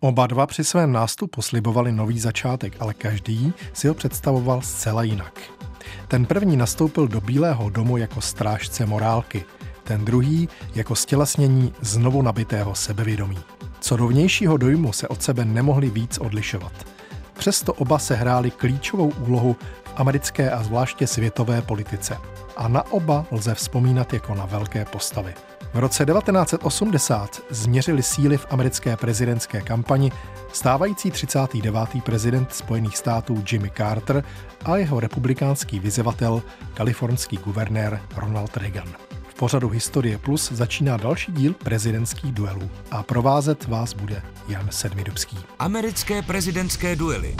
Oba dva při svém nástupu slibovali nový začátek, ale každý si ho představoval zcela jinak. Ten první nastoupil do Bílého domu jako strážce morálky, ten druhý jako stělesnění znovu nabitého sebevědomí. Co do vnějšího dojmu se od sebe nemohli víc odlišovat. Přesto oba se hráli klíčovou úlohu v americké a zvláště světové politice. A na oba lze vzpomínat jako na velké postavy. V roce 1980 změřili síly v americké prezidentské kampani stávající 39. prezident Spojených států Jimmy Carter a jeho republikánský vyzevatel, kalifornský guvernér Ronald Reagan. V pořadu Historie Plus začíná další díl prezidentských duelů a provázet vás bude Jan Sedmidubský. Americké prezidentské duely.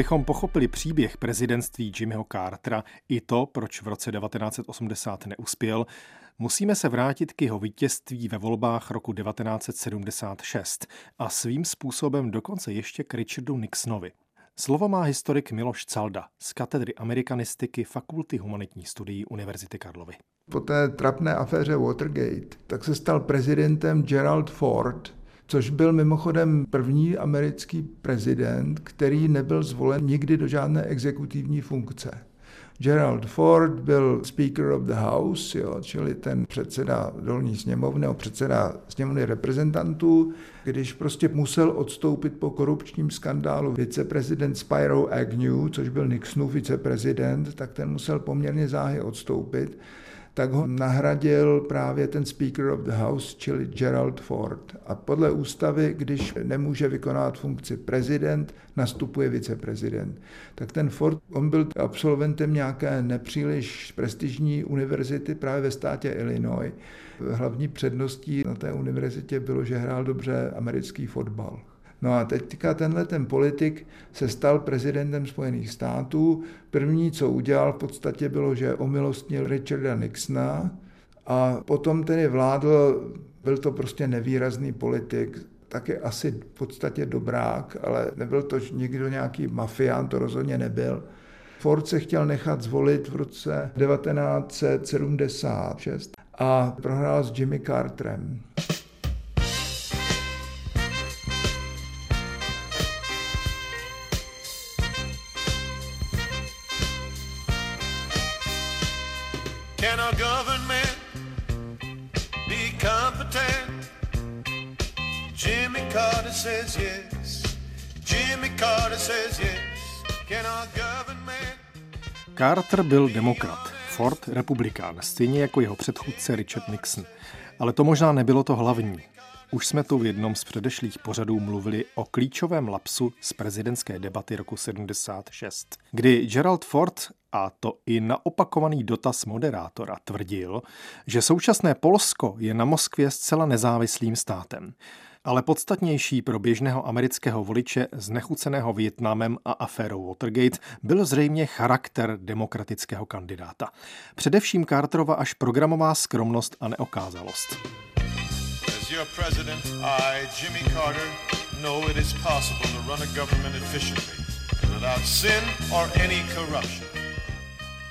Abychom pochopili příběh prezidentství Jimmyho Cartera i to, proč v roce 1980 neuspěl, musíme se vrátit k jeho vítězství ve volbách roku 1976 a svým způsobem dokonce ještě k Richardu Nixonovi. Slovo má historik Miloš Calda z katedry amerikanistiky Fakulty humanitních studií Univerzity Karlovy. Po té trapné aféře Watergate tak se stal prezidentem Gerald Ford, což byl mimochodem první americký prezident, který nebyl zvolen nikdy do žádné exekutivní funkce. Gerald Ford byl Speaker of the House, jo, čili ten předseda dolní sněmovny, nebo předseda sněmovny reprezentantů, když prostě musel odstoupit po korupčním skandálu viceprezident Spyro Agnew, což byl Nixonův viceprezident, tak ten musel poměrně záhy odstoupit tak ho nahradil právě ten Speaker of the House, čili Gerald Ford. A podle ústavy, když nemůže vykonávat funkci prezident, nastupuje viceprezident. Tak ten Ford, on byl absolventem nějaké nepříliš prestižní univerzity právě ve státě Illinois. Hlavní předností na té univerzitě bylo, že hrál dobře americký fotbal. No a teďka tenhle ten politik se stal prezidentem Spojených států. První, co udělal v podstatě bylo, že omilostnil Richarda Nixona a potom tedy vládl, byl to prostě nevýrazný politik, taky asi v podstatě dobrák, ale nebyl to nikdo nějaký mafián, to rozhodně nebyl. Ford se chtěl nechat zvolit v roce 1976 a prohrál s Jimmy Carterem. Says yes. Jimmy Carter says yes. Can our government... Carter byl demokrat, Ford republikán, stejně jako jeho předchůdce Richard Nixon. Ale to možná nebylo to hlavní. Už jsme tu v jednom z předešlých pořadů mluvili o klíčovém lapsu z prezidentské debaty roku 76, kdy Gerald Ford a to i na opakovaný dotaz moderátora tvrdil, že současné Polsko je na Moskvě zcela nezávislým státem. Ale podstatnější pro běžného amerického voliče znechuceného Vietnamem a aférou Watergate byl zřejmě charakter demokratického kandidáta. Především Carterova až programová skromnost a neokázalost. As your president, I, Jimmy Carter, know it is possible to run a government efficiently without sin or any corruption.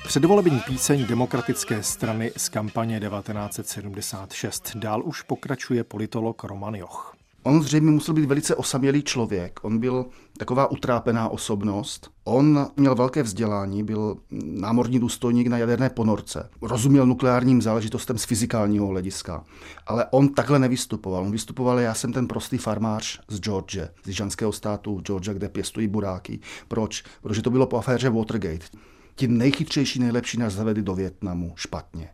Předvolební píseň demokratické strany z kampaně 1976. Dál už pokračuje politolog Roman Joch. On zřejmě musel být velice osamělý člověk. On byl taková utrápená osobnost. On měl velké vzdělání, byl námorní důstojník na jaderné ponorce. Rozuměl nukleárním záležitostem z fyzikálního hlediska. Ale on takhle nevystupoval. On vystupoval, já jsem ten prostý farmář z George, z jižanského státu Georgia, kde pěstují buráky. Proč? Protože to bylo po aféře Watergate ti nejchytřejší, nejlepší nás zavedli do Větnamu špatně.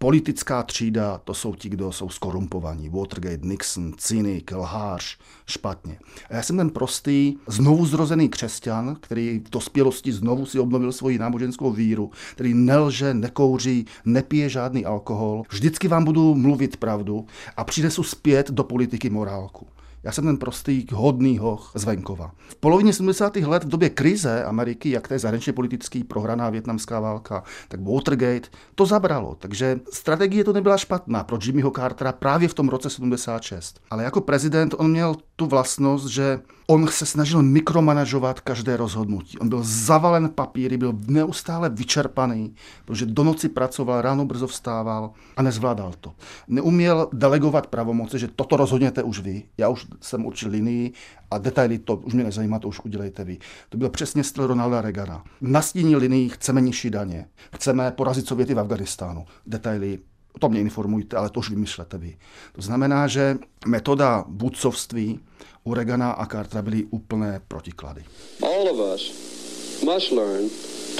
Politická třída, to jsou ti, kdo jsou skorumpovaní. Watergate, Nixon, cynik, lhář, špatně. A já jsem ten prostý, znovu zrozený křesťan, který v dospělosti znovu si obnovil svoji náboženskou víru, který nelže, nekouří, nepije žádný alkohol. Vždycky vám budu mluvit pravdu a přinesu zpět do politiky morálku. Já jsem ten prostý, hodný hoch z venkova. V polovině 70. let v době krize Ameriky, jak to je zahraničně politický prohraná větnamská válka, tak Watergate, to zabralo. Takže strategie to nebyla špatná pro Jimmyho Cartera právě v tom roce 76. Ale jako prezident on měl tu vlastnost, že on se snažil mikromanažovat každé rozhodnutí. On byl zavalen papíry, byl neustále vyčerpaný, protože do noci pracoval, ráno brzo vstával a nezvládal to. Neuměl delegovat pravomoci, že toto rozhodněte už vy. Já už jsem určil linii a detaily to už mě nezajímá, to už udělejte vy. To byl přesně styl Ronalda Reagana. Nastíní linii chceme nižší daně, chceme porazit Sověty v Afganistánu. Detaily o tom mě informujte, ale to už vymyšlete vy. To znamená, že metoda vůdcovství u Regana a Cartera byly úplné protiklady. All of us must learn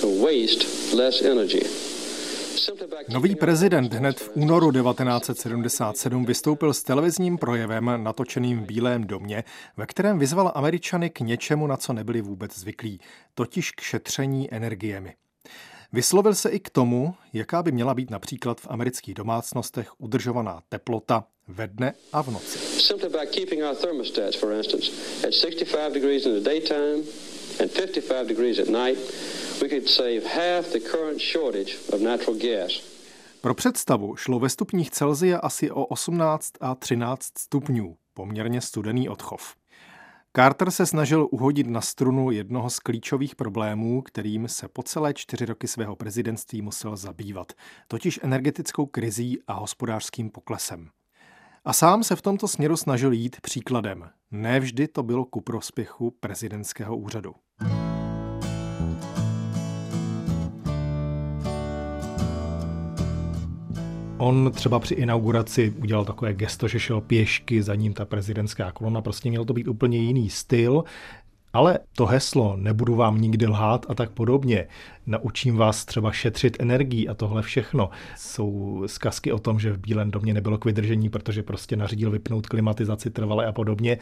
to waste less energy. Nový prezident hned v únoru 1977 vystoupil s televizním projevem natočeným v Bílém domě, ve kterém vyzval Američany k něčemu, na co nebyli vůbec zvyklí, totiž k šetření energiemi. Vyslovil se i k tomu, jaká by měla být například v amerických domácnostech udržovaná teplota ve dne a v noci. Simply by keeping our thermostats, for instance, at 65 degrees in the daytime and 55 degrees at night, Pro představu šlo ve stupních Celzia asi o 18 a 13 stupňů, poměrně studený odchov. Carter se snažil uhodit na strunu jednoho z klíčových problémů, kterým se po celé čtyři roky svého prezidentství musel zabývat, totiž energetickou krizí a hospodářským poklesem. A sám se v tomto směru snažil jít příkladem. Nevždy to bylo ku prospěchu prezidentského úřadu. On třeba při inauguraci udělal takové gesto, že šel pěšky, za ním ta prezidentská kolona, prostě měl to být úplně jiný styl. Ale to heslo, nebudu vám nikdy lhát a tak podobně, naučím vás třeba šetřit energii a tohle všechno, jsou zkazky o tom, že v Bílém domě nebylo k vydržení, protože prostě nařídil vypnout klimatizaci trvale a podobně.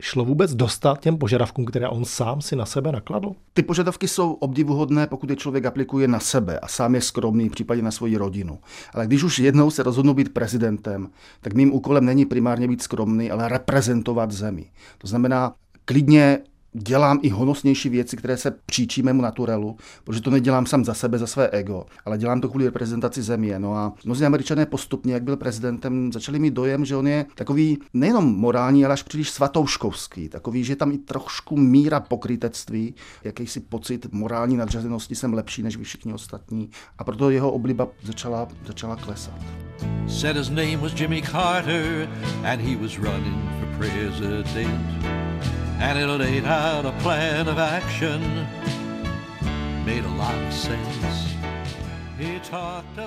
Šlo vůbec dostat těm požadavkům, které on sám si na sebe nakladl? Ty požadavky jsou obdivuhodné, pokud je člověk aplikuje na sebe a sám je skromný, v případě na svoji rodinu. Ale když už jednou se rozhodnu být prezidentem, tak mým úkolem není primárně být skromný, ale reprezentovat zemi. To znamená klidně dělám i honosnější věci, které se příčí mému naturelu, protože to nedělám sám za sebe, za své ego, ale dělám to kvůli reprezentaci země. No a mnozí američané postupně, jak byl prezidentem, začali mít dojem, že on je takový nejenom morální, ale až příliš svatouškovský, takový, že tam i trošku míra pokrytectví, jakýsi pocit morální nadřazenosti, jsem lepší než vy všichni ostatní a proto jeho obliba začala, začala klesat. Said his name was Jimmy Carter and he was running for president and it laid out a plan of action. Made a lot of sense.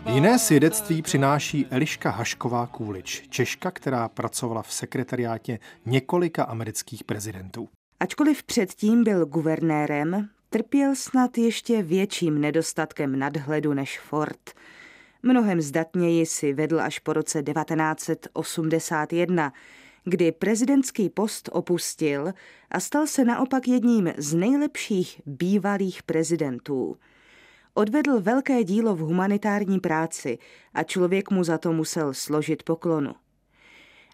Jiné svědectví přináší Eliška Hašková Kůlič, Češka, která pracovala v sekretariátě několika amerických prezidentů. Ačkoliv předtím byl guvernérem, trpěl snad ještě větším nedostatkem nadhledu než Ford. Mnohem zdatněji si vedl až po roce 1981, kdy prezidentský post opustil a stal se naopak jedním z nejlepších bývalých prezidentů. Odvedl velké dílo v humanitární práci a člověk mu za to musel složit poklonu.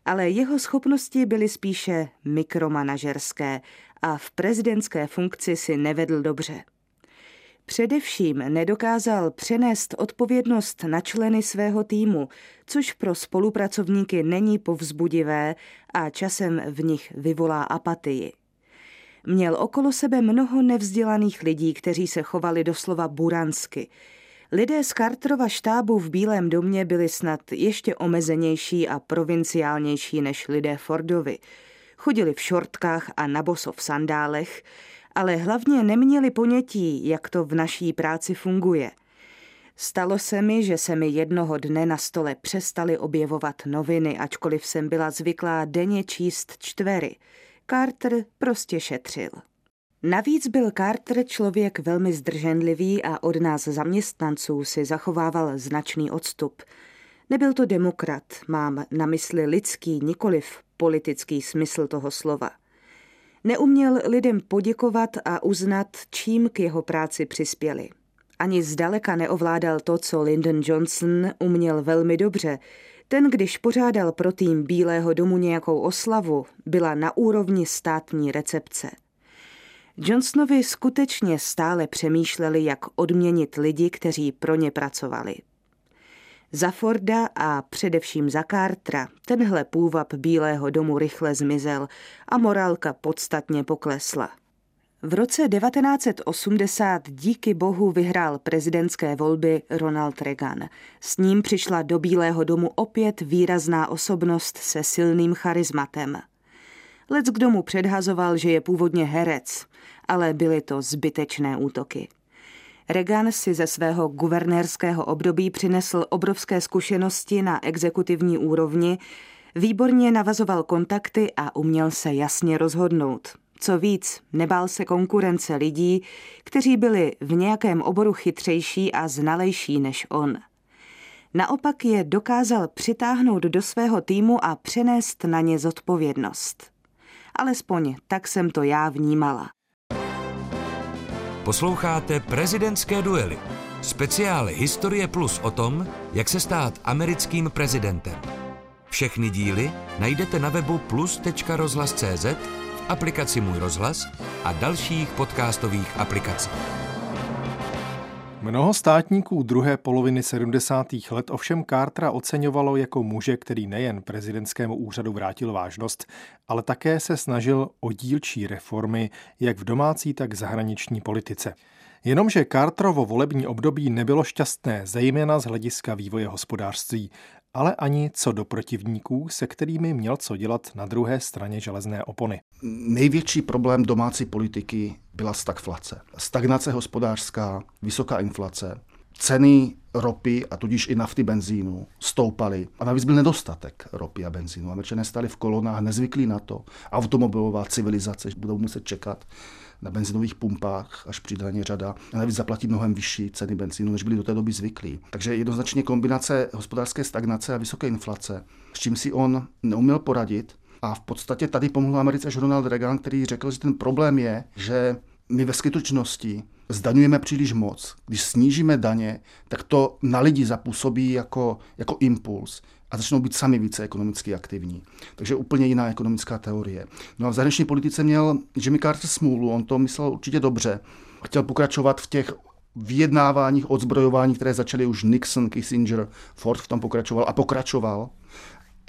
Ale jeho schopnosti byly spíše mikromanažerské a v prezidentské funkci si nevedl dobře. Především nedokázal přenést odpovědnost na členy svého týmu, což pro spolupracovníky není povzbudivé a časem v nich vyvolá apatii. Měl okolo sebe mnoho nevzdělaných lidí, kteří se chovali doslova buransky. Lidé z Carterova štábu v Bílém domě byli snad ještě omezenější a provinciálnější než lidé Fordovi. Chodili v šortkách a na boso v sandálech, ale hlavně neměli ponětí, jak to v naší práci funguje. Stalo se mi, že se mi jednoho dne na stole přestaly objevovat noviny, ačkoliv jsem byla zvyklá denně číst čtvery. Carter prostě šetřil. Navíc byl Carter člověk velmi zdrženlivý a od nás zaměstnanců si zachovával značný odstup. Nebyl to demokrat, mám na mysli lidský, nikoliv politický smysl toho slova. Neuměl lidem poděkovat a uznat, čím k jeho práci přispěli. Ani zdaleka neovládal to, co Lyndon Johnson uměl velmi dobře, Ten, když pořádal pro tým Bílého domu nějakou oslavu, byla na úrovni státní recepce. Johnsonovi skutečně stále přemýšleli, jak odměnit lidi, kteří pro ně pracovali. Za Forda a především za Cartera tenhle půvab Bílého domu rychle zmizel a morálka podstatně poklesla. V roce 1980 díky bohu vyhrál prezidentské volby Ronald Reagan. S ním přišla do Bílého domu opět výrazná osobnost se silným charizmatem. Lec kdo mu předhazoval, že je původně herec, ale byly to zbytečné útoky. Reagan si ze svého guvernérského období přinesl obrovské zkušenosti na exekutivní úrovni, výborně navazoval kontakty a uměl se jasně rozhodnout. Co víc, nebál se konkurence lidí, kteří byli v nějakém oboru chytřejší a znalejší než on. Naopak je dokázal přitáhnout do svého týmu a přenést na ně zodpovědnost. Alespoň tak jsem to já vnímala. Posloucháte prezidentské duely. Speciály Historie Plus o tom, jak se stát americkým prezidentem. Všechny díly najdete na webu plus.rozhlas.cz, v aplikaci Můj rozhlas a dalších podcastových aplikacích. Mnoho státníků druhé poloviny 70. let ovšem Cartera oceňovalo jako muže, který nejen prezidentskému úřadu vrátil vážnost, ale také se snažil o dílčí reformy jak v domácí, tak zahraniční politice. Jenomže Carterovo volební období nebylo šťastné, zejména z hlediska vývoje hospodářství, ale ani co do protivníků, se kterými měl co dělat na druhé straně železné opony. Největší problém domácí politiky byla stagflace. Stagnace hospodářská, vysoká inflace, ceny ropy a tudíž i nafty benzínu stoupaly. A navíc byl nedostatek ropy a benzínu. Američané stali v kolonách, nezvyklí na to. Automobilová civilizace budou muset čekat na benzinových pumpách, až přijde na ně řada. A navíc zaplatí mnohem vyšší ceny benzínu, než byli do té doby zvyklí. Takže jednoznačně kombinace hospodářské stagnace a vysoké inflace, s čím si on neuměl poradit. A v podstatě tady pomohl Americe až Ronald Reagan, který řekl, že ten problém je, že my ve skutečnosti zdaňujeme příliš moc. Když snížíme daně, tak to na lidi zapůsobí jako, jako impuls a začnou být sami více ekonomicky aktivní. Takže úplně jiná ekonomická teorie. No a v zahraniční politice měl Jimmy Carter smůlu, on to myslel určitě dobře. Chtěl pokračovat v těch vyjednáváních, odzbrojování, které začaly už Nixon, Kissinger, Ford v tom pokračoval a pokračoval.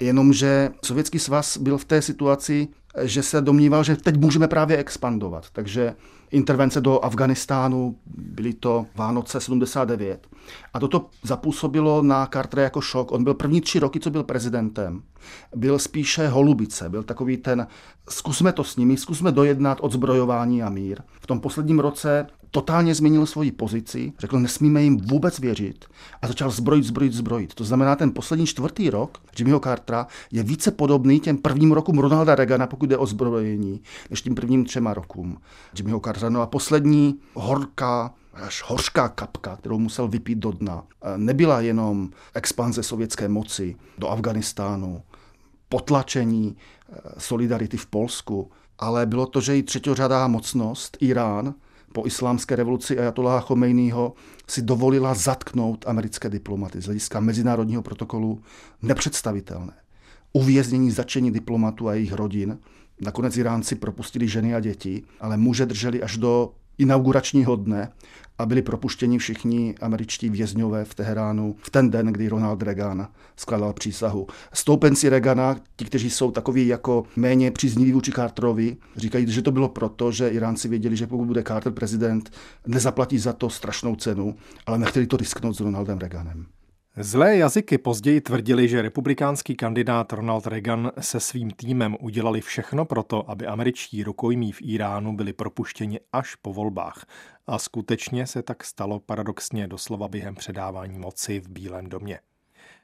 Jenomže Sovětský svaz byl v té situaci, že se domníval, že teď můžeme právě expandovat. Takže intervence do Afganistánu, byly to Vánoce 79. A toto zapůsobilo na Cartera jako šok. On byl první tři roky, co byl prezidentem. Byl spíše holubice, byl takový ten, zkusme to s nimi, zkusme dojednat odzbrojování a mír. V tom posledním roce totálně změnil svoji pozici, řekl, nesmíme jim vůbec věřit a začal zbrojit, zbrojit, zbrojit. To znamená, ten poslední čtvrtý rok Jimmyho Cartera je více podobný těm prvním rokům Ronalda Reagana, pokud jde o zbrojení, než tím prvním třema rokům Jimmyho No a poslední horká až hořká kapka, kterou musel vypít do dna, nebyla jenom expanze sovětské moci do Afganistánu, potlačení eh, solidarity v Polsku, ale bylo to, že i třetiořadá mocnost, Irán, po islámské revoluci Ayatollaha Chomejního si dovolila zatknout americké diplomaty z hlediska mezinárodního protokolu nepředstavitelné. Uvěznění, začení diplomatů a jejich rodin. Nakonec Iránci propustili ženy a děti, ale muže drželi až do inauguračního dne a byli propuštěni všichni američtí vězňové v Teheránu v ten den, kdy Ronald Reagan skládal přísahu. Stoupenci Reagana, ti, kteří jsou takový jako méně přízniví vůči Carterovi, říkají, že to bylo proto, že Iránci věděli, že pokud bude Carter prezident, nezaplatí za to strašnou cenu, ale nechtěli to risknout s Ronaldem Reaganem. Zlé jazyky později tvrdili, že republikánský kandidát Ronald Reagan se svým týmem udělali všechno proto, aby američtí rukojmí v Iránu byli propuštěni až po volbách. A skutečně se tak stalo paradoxně doslova během předávání moci v Bílém domě.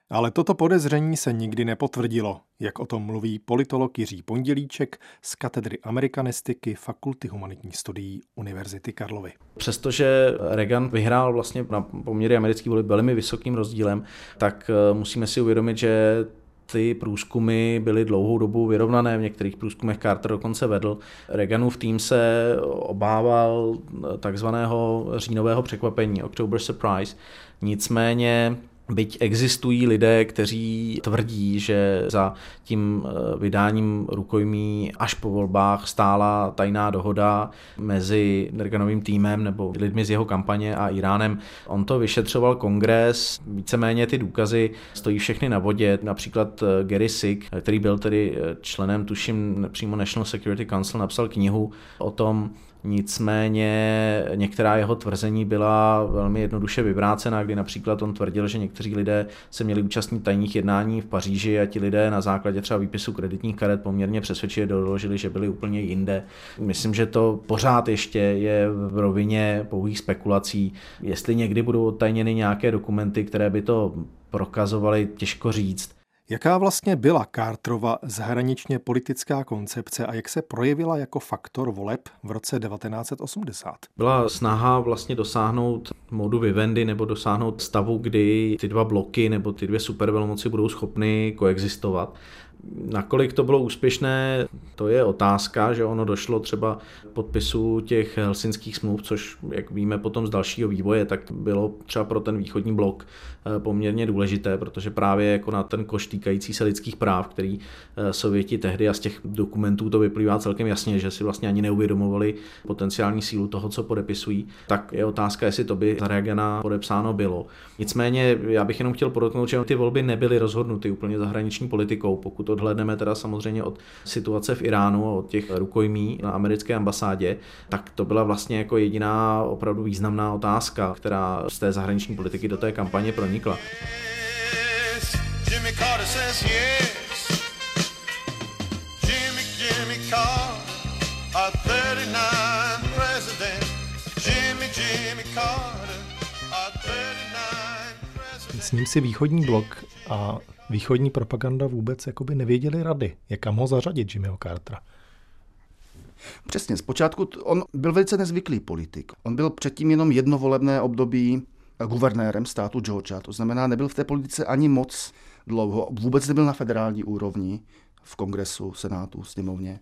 Ale toto podezření se nikdy nepotvrdilo, jak o tom mluví politolog Jiří Pondělíček z katedry amerikanistiky Fakulty humanitních studií Univerzity Karlovy. Přestože Reagan vyhrál vlastně na poměry amerických voleb velmi vysokým rozdílem, tak eh, musíme si uvědomit, že ty průzkumy byly dlouhou dobu vyrovnané, v některých průzkumech Carter dokonce vedl. Reaganův tým se obával takzvaného říjnového překvapení, October Surprise. Nicméně Byť existují lidé, kteří tvrdí, že za tím eh, vydáním rukojmí až po volbách stála tajná dohoda mezi Reaganovým týmem nebo lidmi z jeho kampaně a Iránem. On to vyšetřoval kongres, víceméně ty důkazy stojí všechny na vodě. Například eh, Gary Sick, který byl tedy eh, členem, tuším, přímo National Security Council, napsal knihu o tom, Nicméně některá jeho tvrzení byla velmi jednoduše vyvrácena, kdy například on tvrdil, že někteří lidé se měli účastnit tajných jednání v Paříži a ti lidé na základě třeba výpisu kreditních karet poměrně přesvědčivě doložili, že byli úplně jinde. Myslím, že to pořád ještě je v rovině pouhých spekulací. Jestli někdy budou odtajněny nějaké dokumenty, které by to prokazovaly, těžko říct. Jaká vlastně byla Carterova zahraničně politická koncepce a jak se projevila jako faktor voleb v roce 1980? Byla snaha vlastně dosáhnout modu Vivendi nebo dosáhnout stavu, kdy ty dva bloky nebo ty dvě supervelmoci budou schopny koexistovat. Nakolik to bylo úspěšné, to je otázka, že ono došlo třeba podpisu těch helsinských smluv, což, jak víme potom z dalšího vývoje, tak bylo třeba pro ten východní blok eh, poměrně důležité, protože právě jako na ten koš týkající se lidských práv, který eh, Sověti tehdy a z těch dokumentů to vyplývá celkem jasně, že si vlastně ani neuvědomovali potenciální sílu toho, co podepisují, tak je otázka, jestli to by za Reagana podepsáno bylo. Nicméně já bych jenom chtěl podotknout, že ty volby nebyly rozhodnuty úplně zahraniční politikou, pokud pokud odhledneme teda samozřejmě od situace v Iránu a od těch rukojmí na americké ambasádě, tak to byla vlastně jako jediná opravdu významná otázka, která z té zahraniční politiky do té kampaně pronikla. Jimmy Carter says yes. Jimmy, Jimmy Carter, 39 president. Jimmy, Jimmy Carter, 39 president. S ním si východní blok a východní propaganda vůbec jakoby nevěděli rady, jak kam ho zařadit Jimmyho Cartera. Přesně, zpočátku on byl velice nezvyklý politik. On byl předtím jenom jedno volebné období guvernérem státu Georgia, to znamená, nebyl v té politice ani moc dlouho, vůbec nebyl na federální úrovni v kongresu, senátu, sněmovně.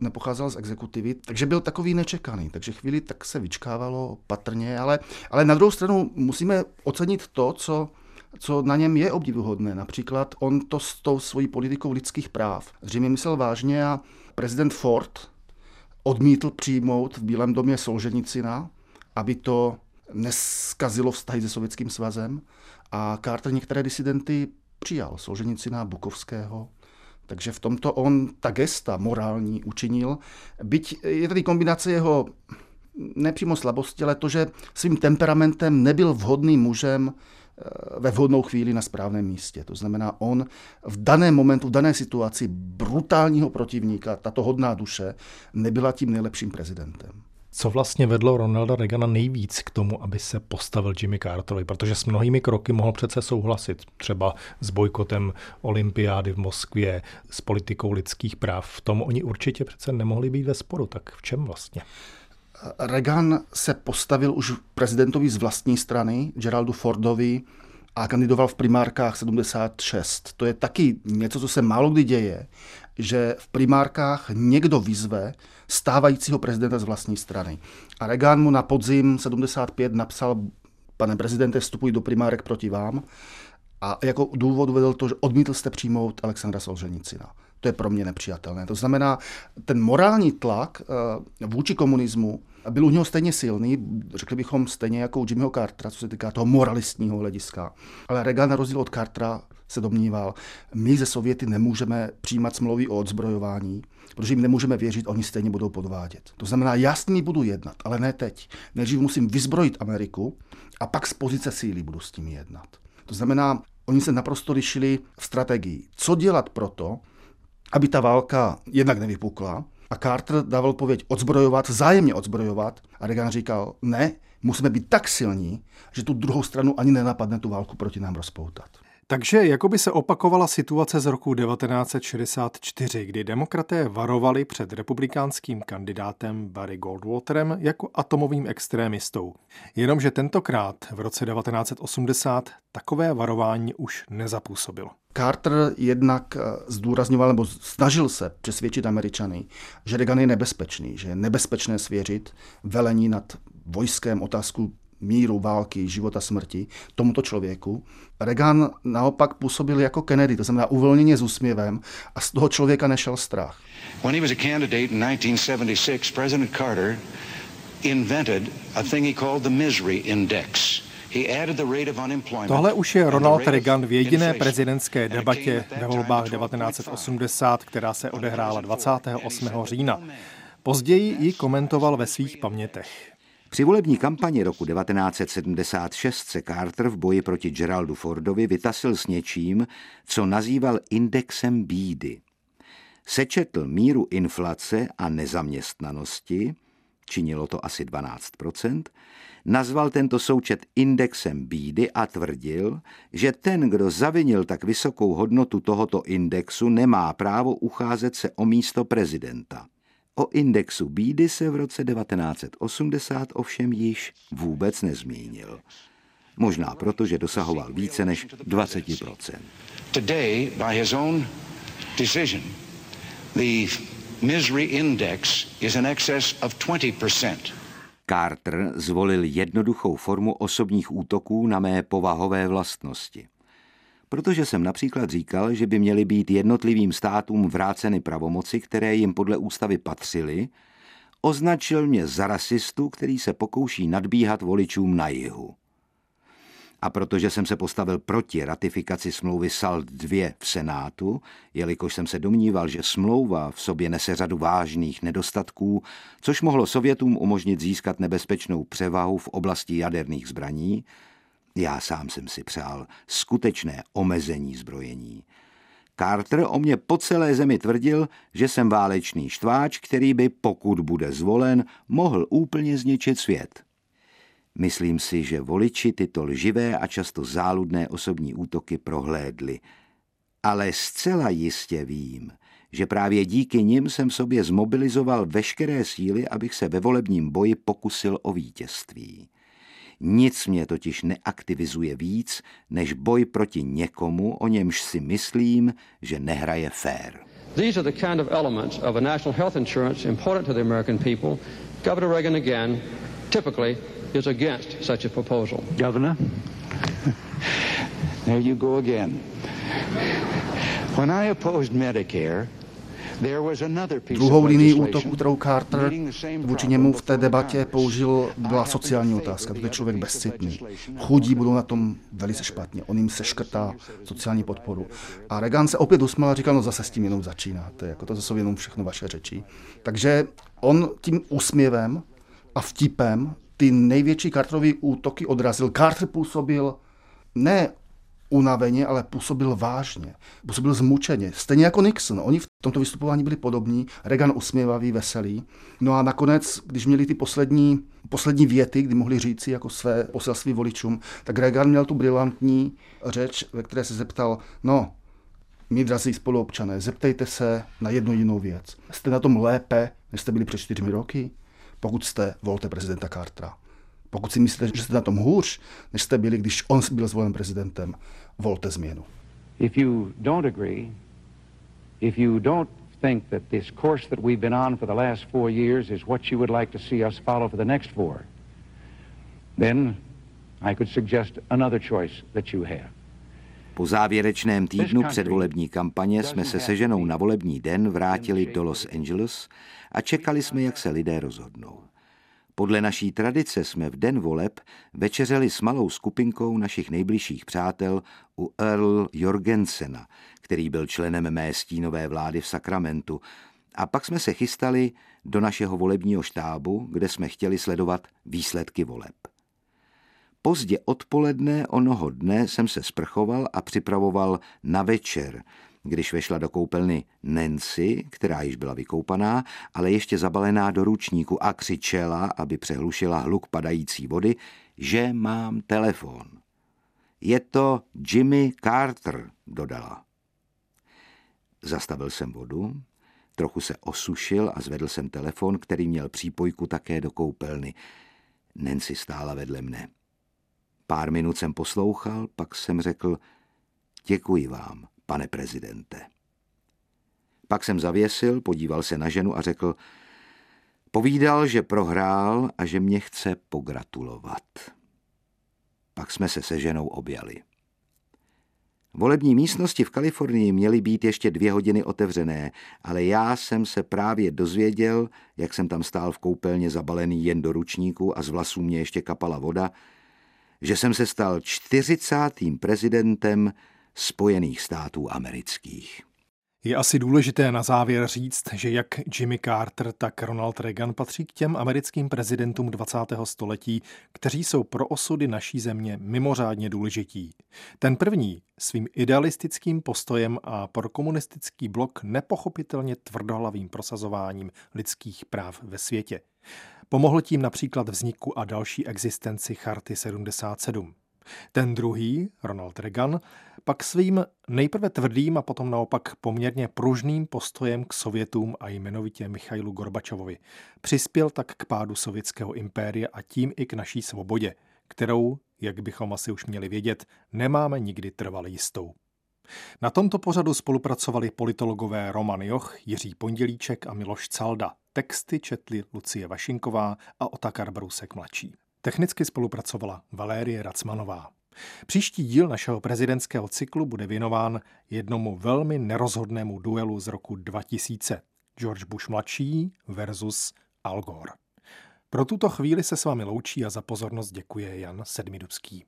Nepocházel z exekutivy, takže byl takový nečekaný. Takže chvíli tak se vyčkávalo patrně, ale, ale na druhou stranu musíme ocenit to, co co na něm je obdivuhodné. Například on to s tou svojí politikou lidských práv zřejmě myslel vážně a prezident Ford odmítl přijmout v Bílém domě Solženicina, aby to neskazilo vztahy se Sovětským svazem a Carter některé disidenty přijal, Solženicina, Bukovského, takže v tomto on ta gesta morální učinil. Byť je tady kombinace jeho nepřímo slabosti, ale to, že svým temperamentem nebyl vhodným mužem ve vhodnou chvíli na správném místě. To znamená, on v daném momentu, v dané situaci brutálního protivníka, tato hodná duše, nebyla tím nejlepším prezidentem. Co vlastně vedlo Ronalda Reagana nejvíc k tomu, aby se postavil Jimmy Carterovi? Protože s mnohými kroky mohl přece souhlasit. Třeba s bojkotem olympiády v Moskvě, s politikou lidských práv. V tom oni určitě přece nemohli být ve sporu. Tak v čem vlastně? Reagan se postavil už prezidentovi z vlastní strany, Geraldu Fordovi, a kandidoval v primárkách 76. To je taky něco, co se málo kdy děje, že v primárkách někdo vyzve stávajícího prezidenta z vlastní strany. A Reagan mu na podzim 75 napsal, pane prezidente, vstupuj do primárek proti vám. A jako důvod vedl to, že odmítl jste přijmout Alexandra Solženicina. To je pro mě nepřijatelné. To znamená, ten morální tlak eh, vůči komunismu byl u něho stejně silný, řekli bychom stejně jako u Jimmyho Cartera, co se týká toho moralistního hlediska. Ale Reagan na rozdíl od Cartera se domníval, my ze Sověty nemůžeme přijímat smlouvy o odzbrojování, protože jim nemůžeme věřit, oni stejně budou podvádět. To znamená, já s nimi budu jednat, ale ne teď. Nejdřív musím vyzbrojit Ameriku a pak z pozice síly budu s tím jednat. To znamená, oni se naprosto lišili v strategii. Co dělat proto, aby ta válka jednak nevypukla. A Carter dával pověď odzbrojovat, zájemně odzbrojovat. A Reagan říkal, ne, musíme být tak silní, že tu druhou stranu ani nenapadne tu válku proti nám rozpoutat. Takže jako by se opakovala situace z roku 1964, kdy demokraté varovali před republikánským kandidátem Barry Goldwaterem jako atomovým extrémistou. Jenomže tentokrát v roce 1980 takové varování už nezapůsobilo. Carter jednak eh, zdůrazňoval nebo snažil se přesvědčit Američany, že Reagan je nebezpečný, že je nebezpečné svěřit velení nad vojskem otázku míru, války, života, smrti tomuto člověku. Reagan naopak působil jako Kennedy, to znamená uvolněně s úsměvem a z toho člověka nešel strach. When he was a candidate in 1976, President Carter invented a thing he called the misery index. Tohle už je Ronald Reagan v jediné prezidentské debatě ve volbách 1980, která se odehrála 28. října. Později ji komentoval ve svých pamětech. Při volební kampani roku 1976 se Carter v boji proti Geraldu Fordovi vytasil s něčím, co nazýval indexem bídy. Sečetl míru inflace a nezaměstnanosti, činilo to asi 12 nazval tento součet indexem bídy a tvrdil, že ten, kdo zavinil tak vysokou hodnotu tohoto indexu, nemá právo ucházet se o místo prezidenta. O indexu bídy se v roce 1980 ovšem již vůbec nezmínil. Možná proto, že dosahoval více než 20%. Today, by his own decision, the misery index is in excess of 20%. Carter zvolil jednoduchou formu osobních útoků na mé povahové vlastnosti. Protože jsem například říkal, že by měly být jednotlivým státům vráceny pravomoci, které jim podle ústavy patřily, označil mě za rasistu, který se pokouší nadbíhat voličům na jihu a protože jsem se postavil proti ratifikaci smlouvy SALT 2 v Senátu, jelikož jsem se domníval, že smlouva v sobě nese řadu vážných nedostatků, což mohlo Sovětům umožnit získat nebezpečnou převahu v oblasti jaderných zbraní, já sám jsem si přál skutečné omezení zbrojení. Carter o mě po celé zemi tvrdil, že jsem válečný štváč, který by, pokud bude zvolen, mohl úplně zničit svět. Myslím si, že voliči tyto lživé a často záludné osobní útoky prohlédli. Ale zcela jistě vím, že právě díky nim jsem v sobě zmobilizoval veškeré síly, abych se ve volebním boji pokusil o vítězství. Nic mě totiž neaktivizuje víc, než boj proti někomu, o němž si myslím, že nehraje fér. These are the kind of elements of a national health insurance important to the American people. Governor Reagan again, typically is against such a proposal. Governor? there you go again. When I opposed Medicare, Druhou linii útoku, kterou Carter vůči němu v té debatě použil, byla sociální otázka. To je člověk bezcitný. Chudí budou na tom velice špatně. On jim se škrtá sociální podporu. A Reagan se opět usmál a říkal, no zase s tím jenom začínáte. Jako to jsou jenom všechno vaše řeči. Takže on tím úsměvem a vtipem ty největší Carterovy útoky odrazil. Carter působil ne unaveně, ale působil vážně. Působil zmučeně. Stejně jako Nixon. Oni v tomto vystupování byli podobní. Reagan usměvavý, veselý. No a nakonec, když měli ty poslední, poslední věty, kdy mohli říci jako své poselství voličům, tak Reagan měl tu brilantní řeč, ve které se zeptal, no, my, drazí spoluobčané, zeptejte se na jednu jinou věc. Jste na tom lépe, než jste byli před čtyřmi roky? Pokud jste volte prezidenta Cartera. Pokud si myslíte, že jste na tom hůř, než jste byli, když on byl zvolen prezidentem, volte změnu. If you don't agree, if you don't think that this course that we've been on for the last four years is what you would like to see us follow for the next four, then I could suggest another choice that you have. Po závěrečném týdnu předvolební kampaně jsme se se ženou na volební den vrátili do Los Angeles a čekali jsme, jak se lidé rozhodnou. Podle naší tradice jsme v den voleb večeřeli s malou skupinkou našich nejbližších přátel u Earl Jorgensena, který byl členem mé stínové vlády v Sakramentu, a pak jsme se chystali do našeho volebního štábu, kde jsme chtěli sledovat výsledky voleb. Pozdě odpoledne onoho dne jsem se sprchoval a připravoval na večer, když vešla do koupelny Nancy, která již byla vykoupaná, ale ještě zabalená do ručníku a křičela, aby přehlušila hluk padající vody, že mám telefon. Je to Jimmy Carter, dodala. Zastavil jsem vodu, trochu se osušil a zvedl jsem telefon, který měl přípojku také do koupelny. Nancy stála vedle mne. Pár minut jsem poslouchal, pak jsem řekl, děkuji vám, pane prezidente. Pak jsem zavěsil, podíval se na ženu a řekl, povídal, že prohrál a že mě chce pogratulovat. Pak jsme se se ženou objali. Volební místnosti v Kalifornii měly být ještě dvě hodiny otevřené, ale já jsem se právě dozvěděl, jak jsem tam stál v koupelně zabalený jen do ručníku a z vlasů mě ještě kapala voda, že jsem se stal 40. prezidentem Spojených států amerických. Je asi důležité na závěr říct, že jak Jimmy Carter, tak Ronald Reagan patří k těm americkým prezidentům 20. století, kteří jsou pro osudy naší země mimořádně důležití. Ten první svým idealistickým postojem a pro komunistický blok nepochopitelně tvrdohlavým prosazováním lidských práv ve světě. Pomohl tím například vzniku a další existenci Charty 77. Ten druhý, Ronald Reagan, pak svým nejprve tvrdým a potom naopak poměrně pružným postojem k Sovětům a jmenovitě Michailu Gorbačovovi přispěl tak k pádu sovětského impéria a tím i k naší svobodě, kterou, jak bychom asi už měli vědět, nemáme nikdy trvale jistou. Na tomto pořadu spolupracovali politologové Roman Joch, Jiří Pondělíček a Miloš Calda. Texty četli Lucie Vašinková a Otakar Brousek mladší. Technicky spolupracovala Valérie Racmanová. Příští díl našeho prezidentského cyklu bude věnován jednomu velmi nerozhodnému duelu z roku 2000. George Bush mladší versus Al Gore. Pro tuto chvíli se s vámi loučí a za pozornost děkuje Jan Sedmidubský.